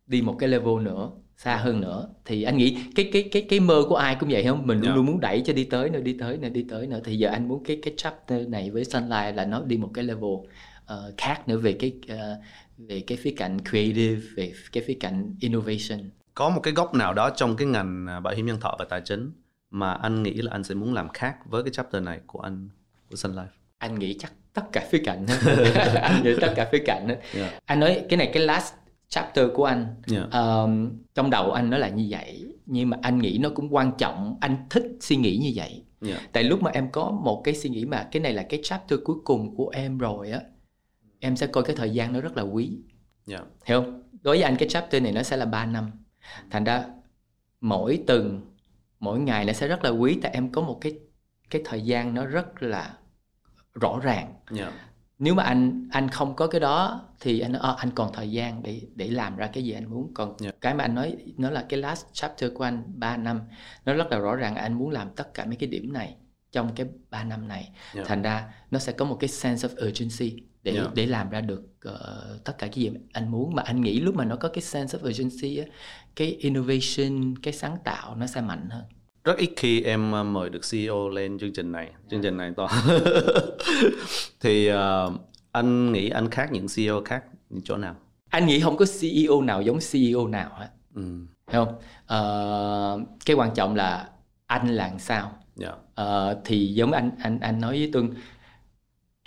Speaker 3: đi một cái level nữa xa hơn nữa thì anh nghĩ cái cái cái cái mơ của ai cũng vậy không mình luôn
Speaker 2: Dạ.
Speaker 3: luôn muốn đẩy cho đi tới nữa đi tới nữa đi tới nữa thì giờ anh muốn cái cái chapter này với Sunlight là nó đi một cái level ờ, khác nữa về cái ờ, về cái phía cạnh creative về cái phía cạnh innovation
Speaker 2: Có một cái góc nào đó trong cái ngành à, bảo hiểm nhân thọ và tài chính mà anh nghĩ là anh sẽ muốn làm khác với cái chapter này của anh của Sun Life.
Speaker 3: anh nghĩ chắc tất cả khía cạnh *laughs* anh nghĩ tất cả khía cạnh.
Speaker 2: Yeah.
Speaker 3: anh nói cái này cái last chapter của anh
Speaker 2: Yeah.
Speaker 3: um, trong đầu anh nó là như vậy nhưng mà anh nghĩ nó cũng quan trọng anh thích suy nghĩ như vậy
Speaker 2: Yeah.
Speaker 3: tại lúc mà em có một cái suy nghĩ mà cái này là cái chapter cuối cùng của em rồi á em sẽ coi cái thời gian nó rất là quý
Speaker 2: Yeah.
Speaker 3: hiểu không đối với anh cái chapter này nó sẽ là 3 năm thành ra mỗi tuần mỗi ngày nó sẽ rất là quý tại em có một cái cái thời gian nó rất là rõ ràng
Speaker 2: Yeah.
Speaker 3: nếu mà anh anh không có cái đó thì anh nói "Ờ, anh còn thời gian để để làm ra cái gì anh muốn còn
Speaker 2: Yeah.
Speaker 3: cái mà anh nói nó là cái last chapter của anh 3 năm nó rất là rõ ràng anh muốn làm tất cả mấy cái điểm này trong cái 3 năm này
Speaker 2: Yeah.
Speaker 3: thành ra nó sẽ có một cái sense of urgency để
Speaker 2: Yeah.
Speaker 3: để làm ra được ờ, tất cả cái gì mà anh muốn mà anh nghĩ lúc mà nó có cái sense of urgency á cái innovation cái sáng tạo nó sẽ mạnh hơn
Speaker 2: Rất ít khi em uh, mời được CEO lên chương trình này. Chương trình này to. *laughs* thì uh, anh nghĩ anh khác những CEO khác những chỗ nào?
Speaker 3: anh nghĩ không có CEO nào giống CEO nào hết
Speaker 2: Ừ.
Speaker 3: Thấy không Ờ, cái quan trọng là anh là làm sao
Speaker 2: Yeah.
Speaker 3: Ờ, thì giống anh anh anh nói với Tuân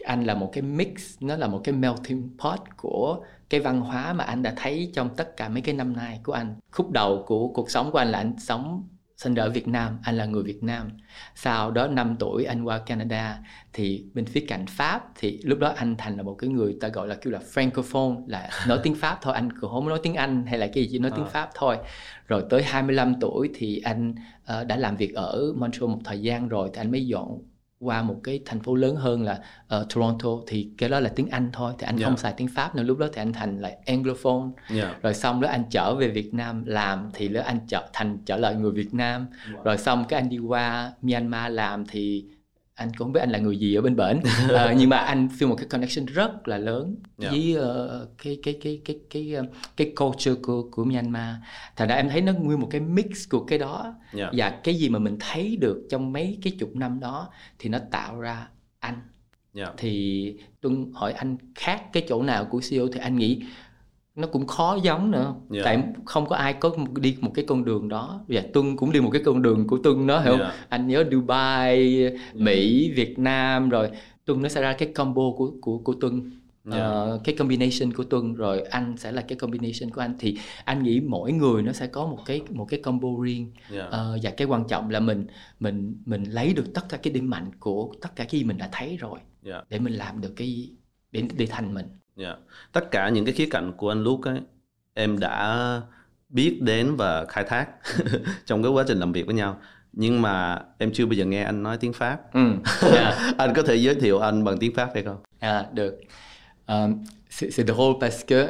Speaker 3: anh là một cái mix nó là một cái melting pot của cái văn hóa mà anh đã thấy trong tất cả mấy cái năm nay của anh khúc đầu của cuộc sống của anh là anh sống sinh ra ở Việt Nam anh là người Việt Nam. Sau đó 5 tuổi anh qua Canada thì bên phía cạnh Pháp thì lúc đó anh thành là một cái người ta gọi là kiểu là francophone là nói tiếng Pháp thôi. Anh cũng không nói tiếng Anh hay là cái gì chỉ nói tiếng
Speaker 2: À.
Speaker 3: Pháp thôi. Rồi tới 25 tuổi thì anh ờ, đã làm việc ở Montreal một thời gian rồi thì anh mới dọn qua một cái thành phố lớn hơn là uh, Toronto thì cái đó là tiếng Anh thôi thì anh
Speaker 2: Dạ.
Speaker 3: không xài tiếng Pháp nữa lúc đó thì anh thành lại anglophone
Speaker 2: yeah.
Speaker 3: rồi xong đó anh trở về Việt Nam làm thì đó anh trở thành trở lại người Việt Nam rồi xong cái anh đi qua Myanmar làm thì anh cũng không biết anh là người gì ở bên bển *laughs* Ờ, nhưng mà anh feel một cái connection rất là lớn
Speaker 2: Dạ.
Speaker 3: với ờ, cái cái cái cái cái ờ, cái culture của của Myanmar thành ra em thấy nó nguyên một cái mix của cái đó
Speaker 2: Yeah.
Speaker 3: và cái gì mà mình thấy được trong mấy cái chục năm đó thì nó tạo ra anh
Speaker 2: Yeah.
Speaker 3: thì Tuân hỏi anh khác cái chỗ nào của CEO thì anh nghĩ nó cũng khó giống nữa
Speaker 2: Dạ.
Speaker 3: tại không có ai có đi một cái con đường đó và Tuân cũng đi một cái con đường của Tuân đó hiểu không
Speaker 2: Dạ.
Speaker 3: anh nhớ Dubai Mỹ Việt Nam rồi Tuân nó sẽ ra cái combo của của của Tuân
Speaker 2: Dạ.
Speaker 3: Ờ, cái combination của Tuân rồi anh sẽ là cái combination của anh thì anh nghĩ mỗi người nó sẽ có một cái một cái combo riêng
Speaker 2: Yeah.
Speaker 3: Ờ, và cái quan trọng là mình mình mình lấy được tất cả cái điểm mạnh của tất cả cái gì mình đã thấy rồi
Speaker 2: Yeah.
Speaker 3: để mình làm được cái để để thành mình
Speaker 2: Yeah. Tất cả những cái khía cạnh của anh Luke ấy, em đã biết đến và khai thác *laughs* trong cái quá trình làm việc với nhau. Nhưng mà em chưa bao giờ nghe anh nói tiếng Pháp.
Speaker 3: ừ. yeah. *laughs*
Speaker 2: anh có thể giới thiệu anh bằng tiếng Pháp hay không?
Speaker 3: à, được Euh, c'est drôle parce que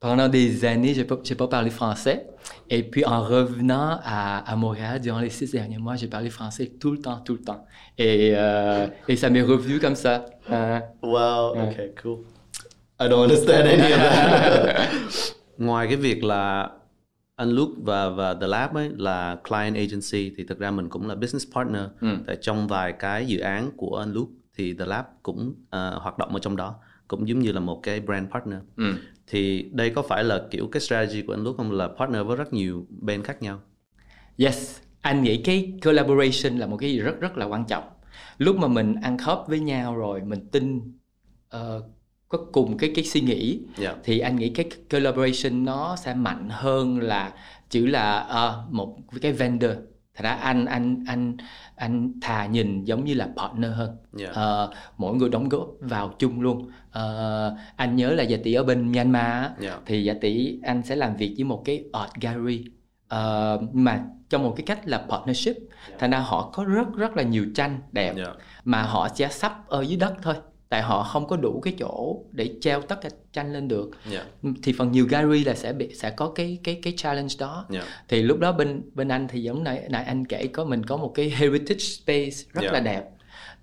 Speaker 3: pendant des années, je n'ai pas, j'ai pas parlé français. Et puis en revenant à, à Montréal, durant les six derniers mois, j'ai parlé français tout le temps, tout le temps. Et, euh, et ça m'est revenu comme ça. Euh,
Speaker 2: Wow, okay, cool. I don't understand any of that. *laughs* Ngoài cái việc là anh Luke và và The Lab ấy là client agency thì thực ra mình cũng là business partner.
Speaker 3: Ừ.
Speaker 2: Tại trong vài cái dự án của anh Luke thì The Lab cũng ờ, hoạt động ở trong đó, cũng giống như là một cái brand partner.
Speaker 3: ừ.
Speaker 2: Thì đây có phải là kiểu cái strategy của anh Luke không là partner với rất nhiều bên khác nhau?
Speaker 3: Yes, anh nghĩ cái collaboration là một cái gì rất rất là quan trọng. Lúc mà mình ăn khớp với nhau rồi, mình tin ờ, có cùng cái cái suy nghĩ
Speaker 2: Yeah.
Speaker 3: thì anh nghĩ cái collaboration nó sẽ mạnh hơn là chỉ là ờ, một cái vendor. Thật ra anh anh anh anh thà nhìn giống như là partner hơn.
Speaker 2: Yeah.
Speaker 3: Ờ, mỗi người đóng góp vào chung luôn. Ờ, anh nhớ là giờ tỷ ở bên Myanmar
Speaker 2: Yeah.
Speaker 3: thì giả tỷ anh sẽ làm việc với một cái art gallery Ờ, mà trong một cái cách là partnership thành ra họ có rất rất là nhiều tranh đẹp
Speaker 2: Yeah.
Speaker 3: mà họ sẽ sắp ở dưới đất thôi tại họ không có đủ cái chỗ để treo tất cả tranh lên được
Speaker 2: Yeah.
Speaker 3: thì phần nhiều gallery là sẽ bị sẽ có cái cái cái challenge đó
Speaker 2: Yeah.
Speaker 3: thì lúc đó bên bên anh thì giống nãy nãy anh kể có mình có một cái heritage space rất
Speaker 2: Yeah.
Speaker 3: là đẹp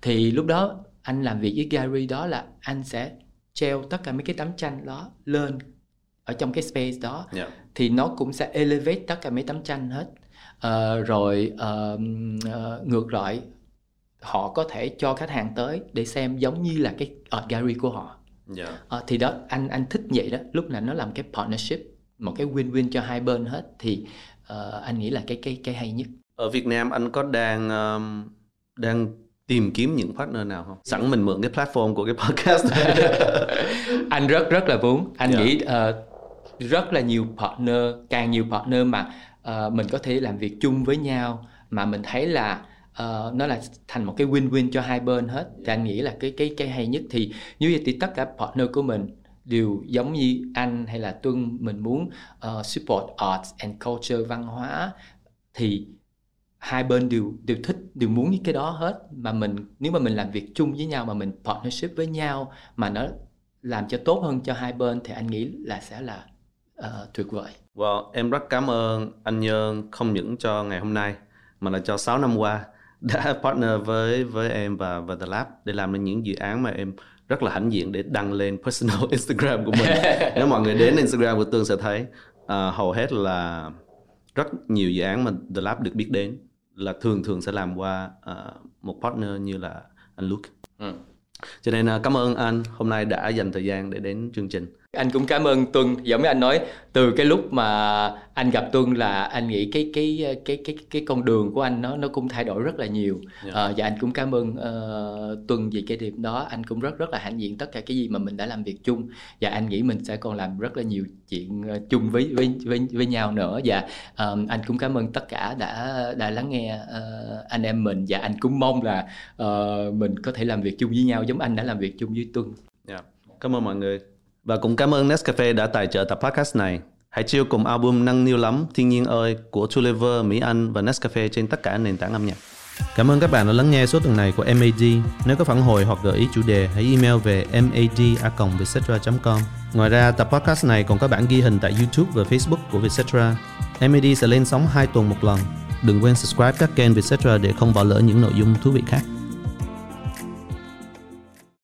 Speaker 3: thì lúc đó anh làm việc với gallery đó là anh sẽ treo tất cả mấy cái tấm tranh đó lên ở trong cái space đó
Speaker 2: Yeah.
Speaker 3: thì nó cũng sẽ elevate tất cả mấy tấm tranh hết Ờ, rồi ờ, ờ, ngược lại họ có thể cho khách hàng tới để xem giống như là cái art gallery của họ
Speaker 2: Yeah.
Speaker 3: Ờ, thì đó anh anh thích vậy đó lúc nào nó làm cái partnership một cái win-win cho hai bên hết thì ờ, anh nghĩ là cái cái cái hay nhất
Speaker 2: Ở Việt Nam anh có đang um, đang tìm kiếm những partner nào không? Sẵn mình mượn cái platform của cái podcast *laughs*
Speaker 3: anh rất rất là muốn anh
Speaker 2: Dạ.
Speaker 3: nghĩ ờ, rất là nhiều partner càng nhiều partner mà ờ, mình có thể làm việc chung với nhau mà mình thấy là uh, nó là thành một cái win-win cho hai bên hết. Thì anh nghĩ là cái cái cái hay nhất thì như vậy thì tất cả partner của mình đều giống như anh hay là Tuân mình muốn uh, support arts and culture văn hóa. Thì hai bên đều đều thích đều muốn những cái đó hết. Mà mình nếu mà mình làm việc chung với nhau mà mình partnership với nhau mà nó làm cho tốt hơn cho hai bên thì anh nghĩ là sẽ là uh, tuyệt vời.
Speaker 2: Well, em rất cảm ơn anh Nhân không những cho ngày hôm nay mà là cho 6 năm qua đã *laughs* partner với với em và và The Lab để làm nên những dự án mà em rất là hãnh diện để đăng lên personal *laughs* Instagram của mình. *laughs* Nếu mọi người đến Instagram của Tương sẽ thấy à, hầu hết là rất nhiều dự án mà The Lab được biết đến là thường thường sẽ làm qua à, một partner như là anh Luke.
Speaker 3: Ừ.
Speaker 2: Cho nên à, cảm ơn anh hôm nay đã dành thời gian để đến chương trình.
Speaker 3: Anh cũng cảm ơn Tuân. Giống như anh nói từ cái lúc mà anh gặp Tuân là anh nghĩ cái cái cái cái cái con đường của anh nó nó cũng thay đổi rất là nhiều.
Speaker 2: Dạ.
Speaker 3: Ờ, và anh cũng cảm ơn ờ, Tuân vì cái điểm đó. Anh cũng rất rất là hãnh diện tất cả cái gì mà mình đã làm việc chung. Và anh nghĩ mình sẽ còn làm rất là nhiều chuyện ờ, chung với với với với nhau nữa. Và ờ, anh cũng cảm ơn tất cả đã đã lắng nghe ờ, anh em mình. Và anh cũng mong là ờ, mình có thể làm việc chung với nhau giống anh đã làm việc chung với Tuân.
Speaker 2: Dạ. Cảm ơn mọi người. Và cũng cảm ơn Nescafe đã tài trợ tập podcast này. Hãy chiêu cùng album Nâng niu lắm, Thiên nhiên ơi của Tulliver, Mỹ Anh và Nescafe trên tất cả nền tảng âm nhạc. Cảm ơn các bạn đã lắng nghe số tuần này của MAD. Nếu có phản hồi hoặc gợi ý chủ đề, hãy email về mad.vietcetera.com. Ngoài ra, tập podcast này còn có bản ghi hình tại YouTube và Facebook của Vietcetera. MAD sẽ lên sóng 2 tuần một lần. Đừng quên subscribe các kênh Vietcetera để không bỏ lỡ những nội dung thú vị khác.